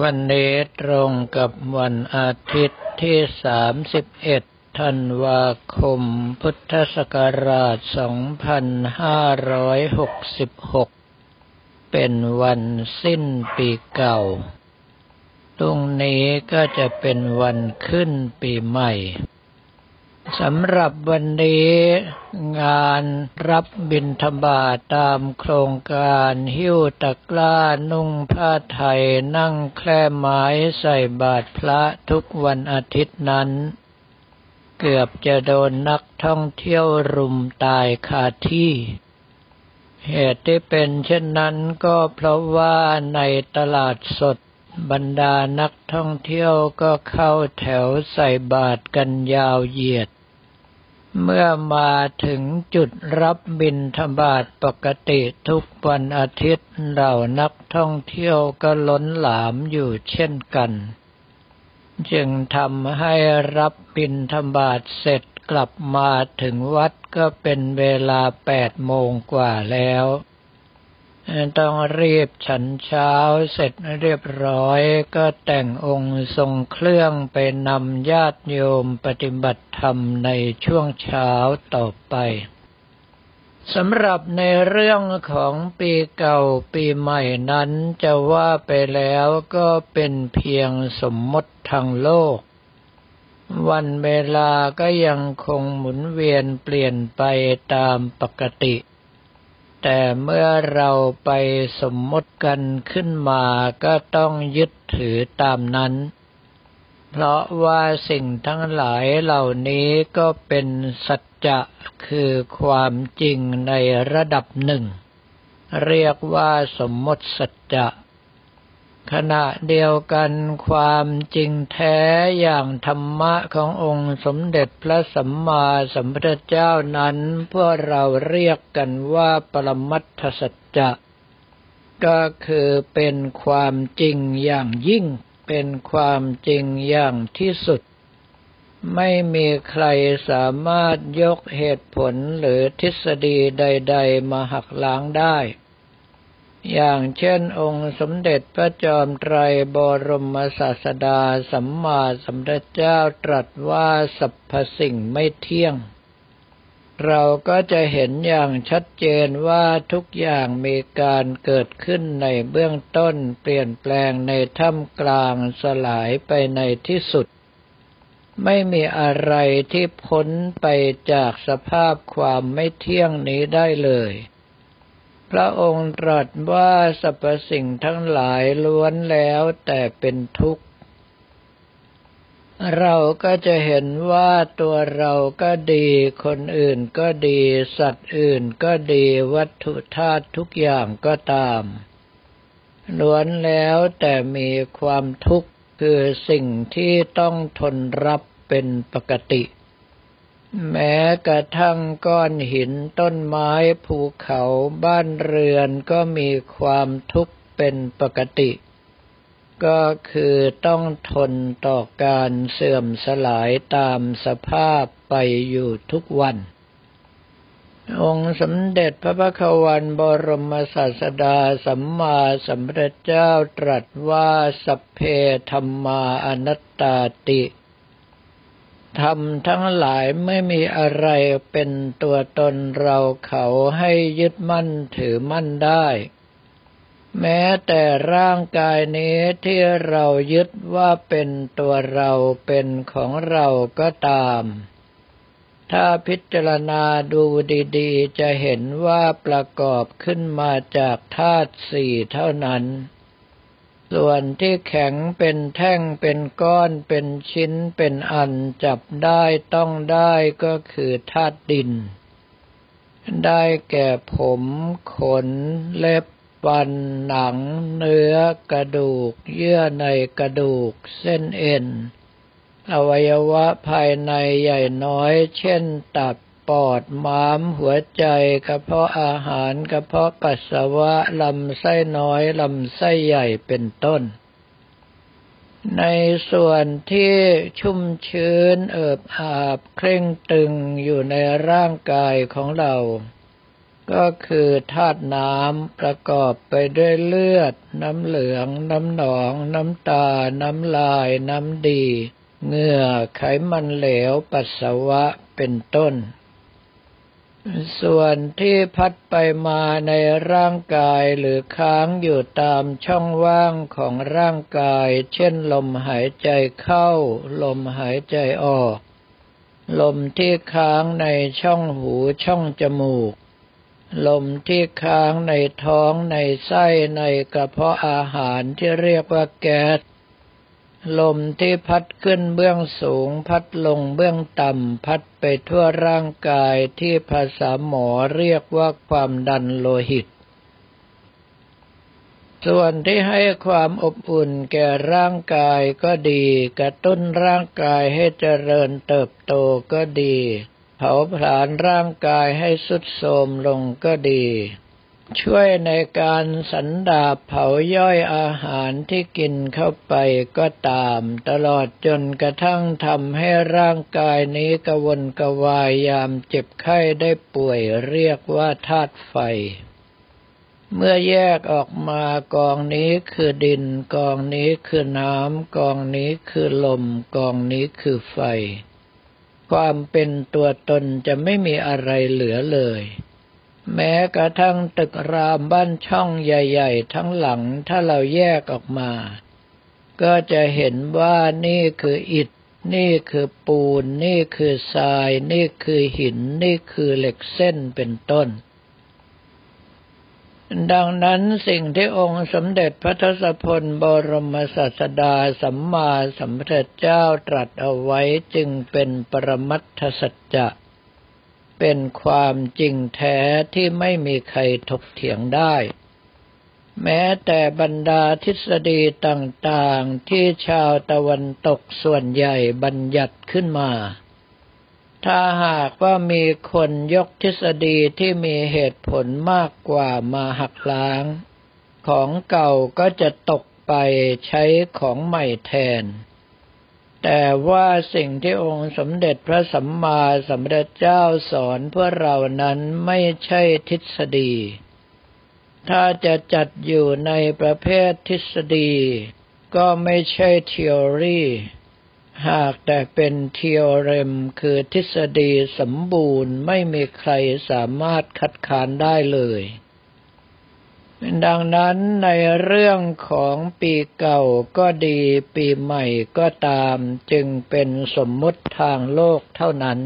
วันนี้ตรงกับวันอาทิตย์ที่ 31 ธันวาคม พุทธศักราช 2566 เป็นวันสิ้นปีเก่า ตรงนี้ก็จะเป็นวันขึ้นปีใหม่ สำหรับวันนี้งานรับบิณฑบาตตามโครงการหิ้วตะกร้านุ่งผ้าไทยนั่งแคล่ไม้ใส่บาตรพระทุกวันอาทิตย์นั้น เกือบจะโดนนักท่องเที่ยวรุมตายคาที่ เหตุที่เป็นเช่นนั้นก็เพราะว่าในตลาดสดบรรดานักท่องเที่ยวก็เข้าแถวใส่บาตรกันยาวเหยียด เมื่อมาถึงจุดรับบินธบาตปกติทุกวันอาทิตย์เหล่านักท่องเที่ยวก็ล้นหลามอยู่เช่นกัน จึงทำให้รับบินธบาตเสร็จกลับมาถึงวัดก็เป็นเวลาแปดโมงกว่าแล้ว ต้องรีบฉันเช้าเสร็จเรียบร้อย ก็แต่งองค์ทรงเครื่องไปนำญาติโยมปฏิบัติธรรมในช่วงเช้าต่อไปสำหรับในเรื่องของปีเก่าปีใหม่นั้นจะว่าไปแล้วก็เป็นเพียงสมมติทางโลก วันเวลาก็ยังคงหมุนเวียนเปลี่ยนไปตามปกติ แต่เมื่อเราไปสมมติกันขึ้นมาก็ต้องยึดถือตามนั้น เพราะว่าสิ่งทั้งหลายเหล่านี้ก็เป็นสัจจะคือความจริงในระดับหนึ่ง เรียกว่าสมมติสัจจะ ขณะเดียวกันความจริงแท้อย่างธรรมะขององค์สมเด็จพระสัมมาสัมพุทธเจ้านั้นพวกเราเรียกกันว่าปรมัตถสัจจะ ก็คือเป็นความจริงอย่างยิ่ง เป็นความจริงอย่างที่สุด ไม่มีใครสามารถยกเหตุผลหรือทฤษฎีใด ๆ มาหักล้างได้ อย่างเช่นองค์สมเด็จพระจอมไตรบรมศาสดาสัมมาสัมพุทธเจ้าตรัสว่าสรรพสิ่งไม่เที่ยง เราก็จะเห็นอย่างชัดเจนว่าทุกอย่างมีการเกิดขึ้นในเบื้องต้นเปลี่ยนแปลงในท่ามกลางสลายไปในที่สุด ไม่มีอะไรที่พ้นไปจากสภาพความไม่เที่ยงนี้ได้เลย พระองค์ตรัสว่าสรรพสิ่งทั้งหลายล้วนแล้วแต่เป็นทุกข์ เราก็จะเห็นว่าตัวเราก็ดี คนอื่นก็ดี สัตว์อื่นก็ดีวัตถุธาตุทุกอย่างก็ตามล้วนแล้วแต่มีความทุกข์คือสิ่งที่ต้องทนรับเป็นปกติ แม้กระทั่งก้อนหินต้นไม้ภูเขาบ้านเรือนก็มีความทุกข์เป็นปกติ ก็คือต้องทนต่อการเสื่อมสลายตามสภาพไปอยู่ทุกวัน องค์สมเด็จพระพักวันบรมศาสดาสัมมาสัมพุทธเจ้าตรัสว่าสัพเพธรรมาอนัตตาติ ธรรมทั้งหลายไม่มีอะไรเป็นตัวตนเราเขาให้ยึดมั่นถือมั่นได้ แม้แต่ร่างกายนี้ที่เรายึดว่าเป็นตัวเราเป็นของเราก็ตาม ถ้าพิจารณาดูดีๆ จะเห็นว่าประกอบขึ้นมาจากธาตุสี่เท่านั้น ส่วนที่แข็งเป็นแท่งเป็นก้อนเป็นชิ้นเป็นอันจับได้ต้องได้ก็คือธาตุดิน ได้แก่ผมขนเล็บฟันหนังเนื้อกระดูก เยื่อในกระดูกเส้นเอ็น อวัยวะภายในใหญ่น้อย เช่น ตับ ปอด ม้าม หัวใจ กระเพาะอาหาร กระเพาะปัสสาวะ ลำไส้น้อย ลำไส้ใหญ่เป็นต้น ในส่วนที่ชุ่มชื้นเอิบอาบเคร่งตึงอยู่ในร่างกายของเรา ก็คือธาตุน้ำประกอบไปด้วยเลือด น้ำเหลือง น้ำหนอง น้ำตา น้ำลาย น้ำดีเหงื่อไขมันเหลวปัสสาวะเป็นต้น ส่วนที่พัดไปมาในร่างกายหรือค้างอยู่ตามช่องว่างของร่างกาย เช่นลมหายใจเข้า ลมหายใจออก ลมที่ค้างในช่องหูช่องจมูก ลมที่ค้างในท้องในไส้ในกระเพาะอาหารที่เรียกว่าแก๊ส ลมที่พัดขึ้นเบื้องสูง พัดลงเบื้องต่ำ พัดไปทั่วร่างกายที่ภาษาหมอเรียกว่าความดันโลหิต ส่วนที่ให้ความอบอุ่นแก่ร่างกายก็ดี กระตุ้นร่างกายให้เจริญเติบโตก็ดี เผาผลาญร่างกายให้สุดโทมลงก็ดี ช่วยในการสันดาบเผาย่อยอาหารที่กินเข้าไปก็ตาม ตลอดจนกระทั่งทำให้ร่างกายนี้กวนกวายยามเจ็บไข้ได้ป่วยเรียกว่าธาตุไฟ เมื่อแยกออกมากองนี้คือดิน กองนี้คือน้ำกองนี้คือลม กองนี้คือไฟ ความเป็นตัวตนจะไม่มีอะไรเหลือเลย แม้กระทั่งตึกรามบ้านช่องใหญ่ ๆ ทั้งหลังถ้าเราแยกออกมา ก็จะเห็นว่านี่คืออิฐ นี่คือปูน นี่คือทราย นี่คือหิน นี่คือเหล็กเส้นเป็นต้น ดังนั้นสิ่งที่องค์สมเด็จพระทศพลบรมศาสดาสัมมาสัมพุทธเจ้าตรัสเอาไว้จึงเป็นปรมัตถสัจจะ เป็นความจริงแท้ที่ไม่มีใครถกเถียงได้ แม้แต่บรรดาทฤษฎีต่างๆที่ชาวตะวันตกส่วนใหญ่บัญญัติขึ้นมา ถ้าหากว่ามีคนยกทฤษฎีที่มีเหตุผลมากกว่ามาหักล้าง ของเก่าก็จะตกไปใช้ของใหม่แทน แต่ว่าสิ่งที่องค์สมเด็จพระสัมมาสัมพุทธเจ้าสอนเพื่อเรานั้นไม่ใช่ทฤษฎี ถ้าจะจัดอยู่ในประเภททฤษฎี ก็ไม่ใช่ทฤษฎีหากแต่เป็นเทโอเรมคือทฤษฎีสมบูรณ์ไม่มีใครสามารถคัดค้านได้เลย ดังนั้นในเรื่องของปีเก่าก็ดีปีใหม่ก็ตามจึงเป็นสมมุติทางโลกเท่านั้น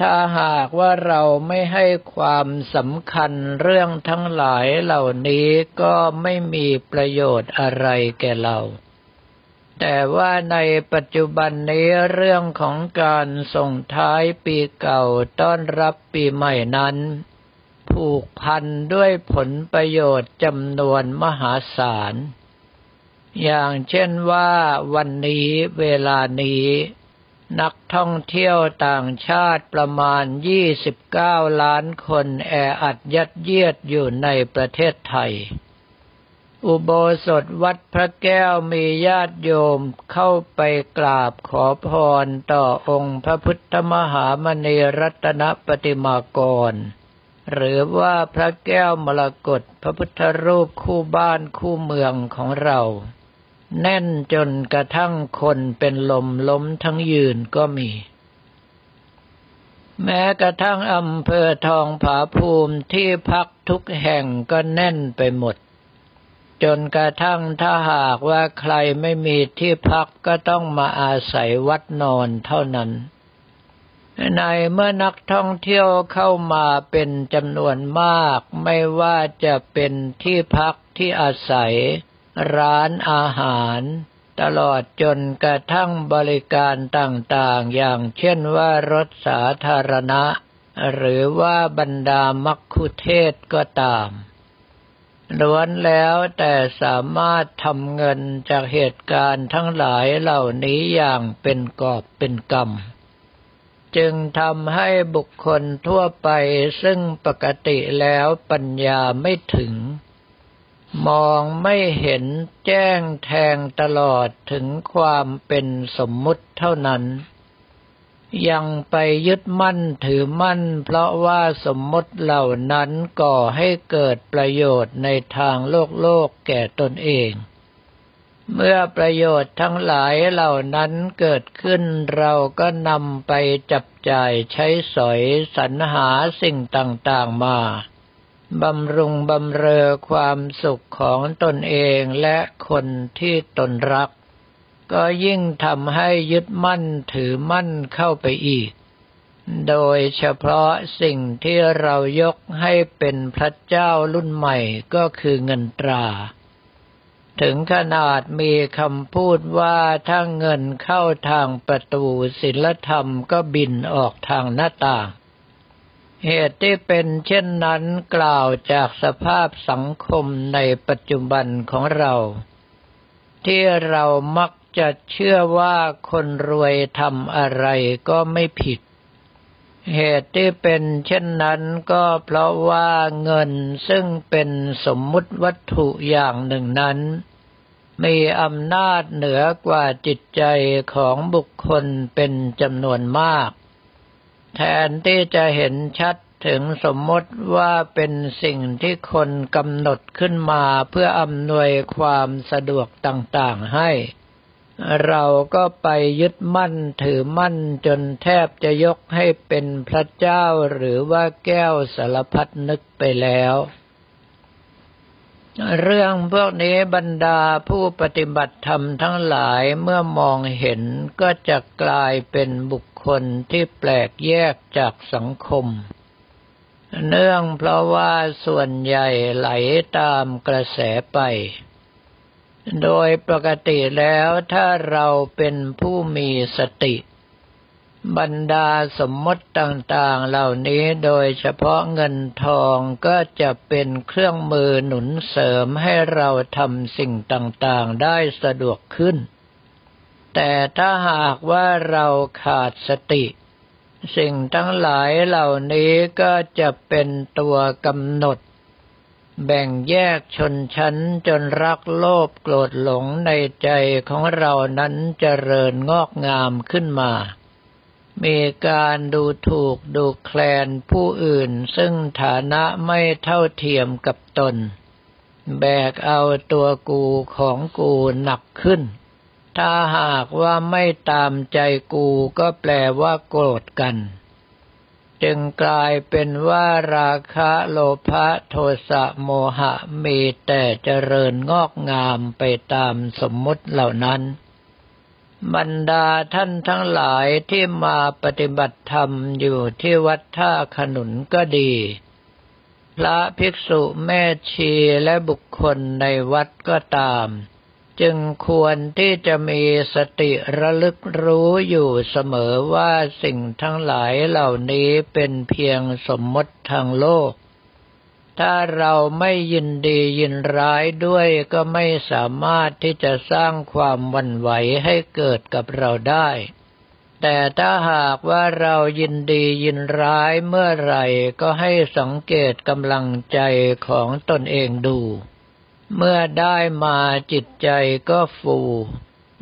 ถ้าหากว่าเราไม่ให้ความสำคัญเรื่องทั้งหลายเหล่านี้ก็ไม่มีประโยชน์อะไรแก่เรา แต่ว่าในปัจจุบันนี้เรื่องของการส่งท้ายปีเก่าต้อนรับปีใหม่นั้น ผูกพันด้วยผลประโยชน์จำนวนมหาศาล อย่างเช่นว่าวันนี้เวลานี้ นักท่องเที่ยวต่างชาติประมาณ 29 ล้านคนแออัดยัดเยียดอยู่ในประเทศไทย อุโบสถวัดพระแก้วมีญาติโยมเข้าไปกราบขอพรต่อองค์พระพุทธมหามณีรัตนปฏิมากร หรือว่าพระแก้วมรกตพระพุทธรูปคู่บ้านคู่เมืองของเรา แน่นจนกระทั่งคนเป็นลมล้มทั้งยืนก็มี แม้กระทั่งอำเภอทองผาภูมิที่พักทุกแห่งก็แน่นไปหมด จนกระทั่งถ้าหากว่าใครไม่มีที่พักก็ต้องมาอาศัยวัดนอนเท่านั้น ในเมื่อนักท่องเที่ยวเข้ามาเป็นจำนวนมาก ไม่ว่าจะเป็นที่พักที่อาศัย ร้านอาหาร ตลอดจนกระทั่งบริการต่างๆ อย่างเช่นว่ารถสาธารณะ หรือว่าบรรดามักคุเทศก็ตามล้วนแล้วแต่สามารถทำเงินจากเหตุการณ์ทั้งหลายเหล่านี้อย่างเป็นกอบเป็นกรรม จึงทำให้บุคคลทั่วไปซึ่งปกติแล้วปัญญาไม่ถึง มองไม่เห็นแจ้งแทงตลอดถึงความเป็นสมมุติเท่านั้น ยังไปยึดมั่นถือมั่น เพราะว่าสมมติเหล่านั้นก่อให้เกิดประโยชน์ในทางโลกโลกแก่ตนเอง เมื่อประโยชน์ทั้งหลายเหล่านั้นเกิดขึ้นเราก็นำไปจับจ่ายใช้สอยสรรหาสิ่งต่างๆมา บำรุงบำเรอความสุขของตนเองและคนที่ตนรัก ก็ยิ่งทำให้ยึดมั่นถือมั่นเข้าไปอีก โดยเฉพาะสิ่งที่เรายกให้เป็นพระเจ้ารุ่นใหม่ก็คือเงินตรา ถึงขนาดมีคำพูดว่าถ้าเงินเข้าทางประตูศิลธรรมก็บินออกทางหน้าต่าง เหตุที่เป็นเช่นนั้นกล่าวจากสภาพสังคมในปัจจุบันของเรา ที่เรามักจะเชื่อว่าคนรวยทำอะไรก็ไม่ผิด เหตุที่เป็นเช่นนั้นก็เพราะว่าเงินซึ่งเป็นสมมุติวัตถุอย่างหนึ่งนั้น มีอำนาจเหนือกว่าจิตใจของบุคคลเป็นจำนวนมาก แทนที่จะเห็นชัดถึงสมมติว่าเป็นสิ่งที่คนกำหนดขึ้นมาเพื่ออำนวยความสะดวกต่างๆให้ เราก็ไปยึดมั่นถือมั่นจนแทบจะยกให้เป็นพระเจ้าหรือว่าแก้วสารพัดนึกไปแล้ว เรื่องพวกนี้บรรดาผู้ปฏิบัติธรรมทั้งหลายเมื่อมองเห็นก็จะกลายเป็นบุคคลที่แปลกแยกจากสังคม เนื่องเพราะว่าส่วนใหญ่ไหลตามกระแสไป โดยปกติแล้วถ้าเราเป็นผู้มีสติ บรรดาสมมติต่างๆเหล่านี้โดยเฉพาะเงินทองก็จะเป็นเครื่องมือหนุนเสริมให้เราทำสิ่งต่างๆได้สะดวกขึ้น แต่ถ้าหากว่าเราขาดสติ สิ่งทั้งหลายเหล่านี้ก็จะเป็นตัวกำหนด แบ่งแยกชนชั้นจนรักโลภโกรธหลงในใจของเรานั้นเจริญงอกงามขึ้นมา มีการดูถูกดูแคลนผู้อื่นซึ่งฐานะไม่เท่าเทียมกับตน แบกเอาตัวกูของกูหนักขึ้น ถ้าหากว่าไม่ตามใจกูก็แปลว่าโกรธกัน จึงกลายเป็นว่าราคะโลภะโทสะโมหะมีแต่เจริญงอกงามไปตามสมมุติเหล่านั้น บรรดาท่านทั้งหลายที่มาปฏิบัติธรรมอยู่ที่วัดท่าขนุนก็ดี พระภิกษุแม่ชีและบุคคลในวัดก็ตาม จึงควรที่จะมีสติระลึกรู้อยู่เสมอว่าสิ่งทั้งหลายเหล่านี้เป็นเพียงสมมติทางโลก ถ้าเราไม่ยินดียินร้ายด้วยก็ไม่สามารถที่จะสร้างความวันไหวให้เกิดกับเราได้ แต่ถ้าหากว่าเรายินดียินร้ายเมื่อไหร่ก็ให้สังเกตกำลังใจของตนเองดู เมื่อได้มาจิตใจก็ฟู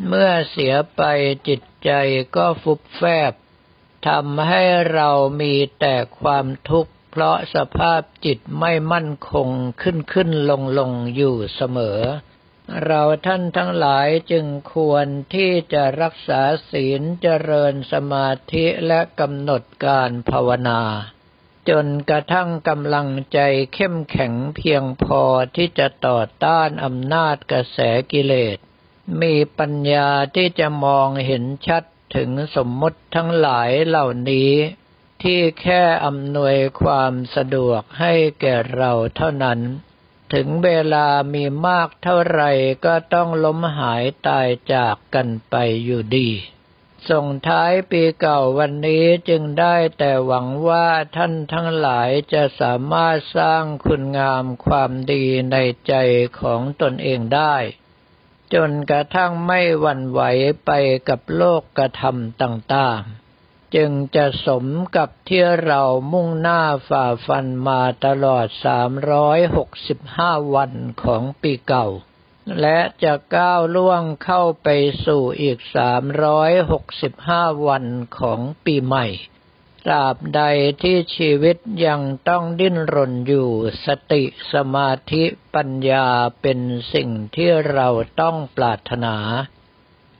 เมื่อเสียไปจิตใจก็ฟุบแฟบทำให้เรามีแต่ความทุกข์ เพราะสภาพจิตไม่มั่นคงขึ้นขึ้นลงลงอยู่เสมอ เราท่านทั้งหลายจึงควรที่จะรักษาศีลเจริญสมาธิและกำหนดการภาวนา จนกระทั่งกำลังใจเข้มแข็งเพียงพอที่จะต่อต้านอำนาจกระแสกิเลส มีปัญญาที่จะมองเห็นชัดถึงสมมติทั้งหลายเหล่านี้ ที่แค่อำนวยความสะดวกให้แก่เราเท่านั้น ถึงเวลามีมากเท่าไรก็ต้องล้มหายตายจากกันไปอยู่ดี ส่งท้ายปีเก่าวันนี้จึงได้แต่หวังว่าท่านทั้งหลายจะสามารถสร้างคุณงามความดีในใจของตนเองได้ จนกระทั่งไม่หวั่นไหวไปกับโลกกระทำต่างๆ จึงจะสมกับที่เรามุ่งหน้าฝ่าฟันมาตลอด 365 วันของปีเก่า และจะก้าวล่วงเข้าไปสู่อีกสามร้อยหกสิบห้าวันของปีใหม่ ตราบใดที่ชีวิตยังต้องดิ้นรนอยู่ สติสมาธิปัญญาเป็นสิ่งที่เราต้องปรารถนา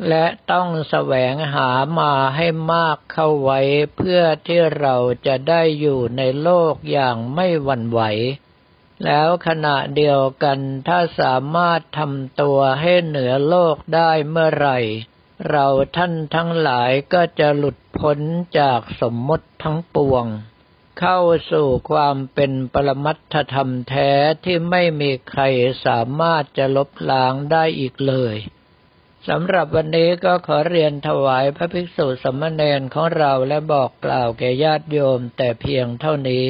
และต้องแสวงหามาให้มากเข้าไว้เพื่อที่เราจะได้อยู่ในโลกอย่างไม่หวั่นไหว แล้วขณะเดียวกันถ้าสามารถทำตัวให้เหนือโลกได้เมื่อไหร่ เราท่านทั้งหลายก็จะหลุดพ้นจากสมมติทั้งปวง เข้าสู่ความเป็นปรมัตถธรรมแท้ที่ไม่มีใครสามารถจะลบล้างได้อีกเลยสำหรับวันนี้ก็ขอเรียนถวายพระภิกษุสมณเณรของเราและบอกกล่าวแก่ญาติโยมแต่เพียงเท่านี้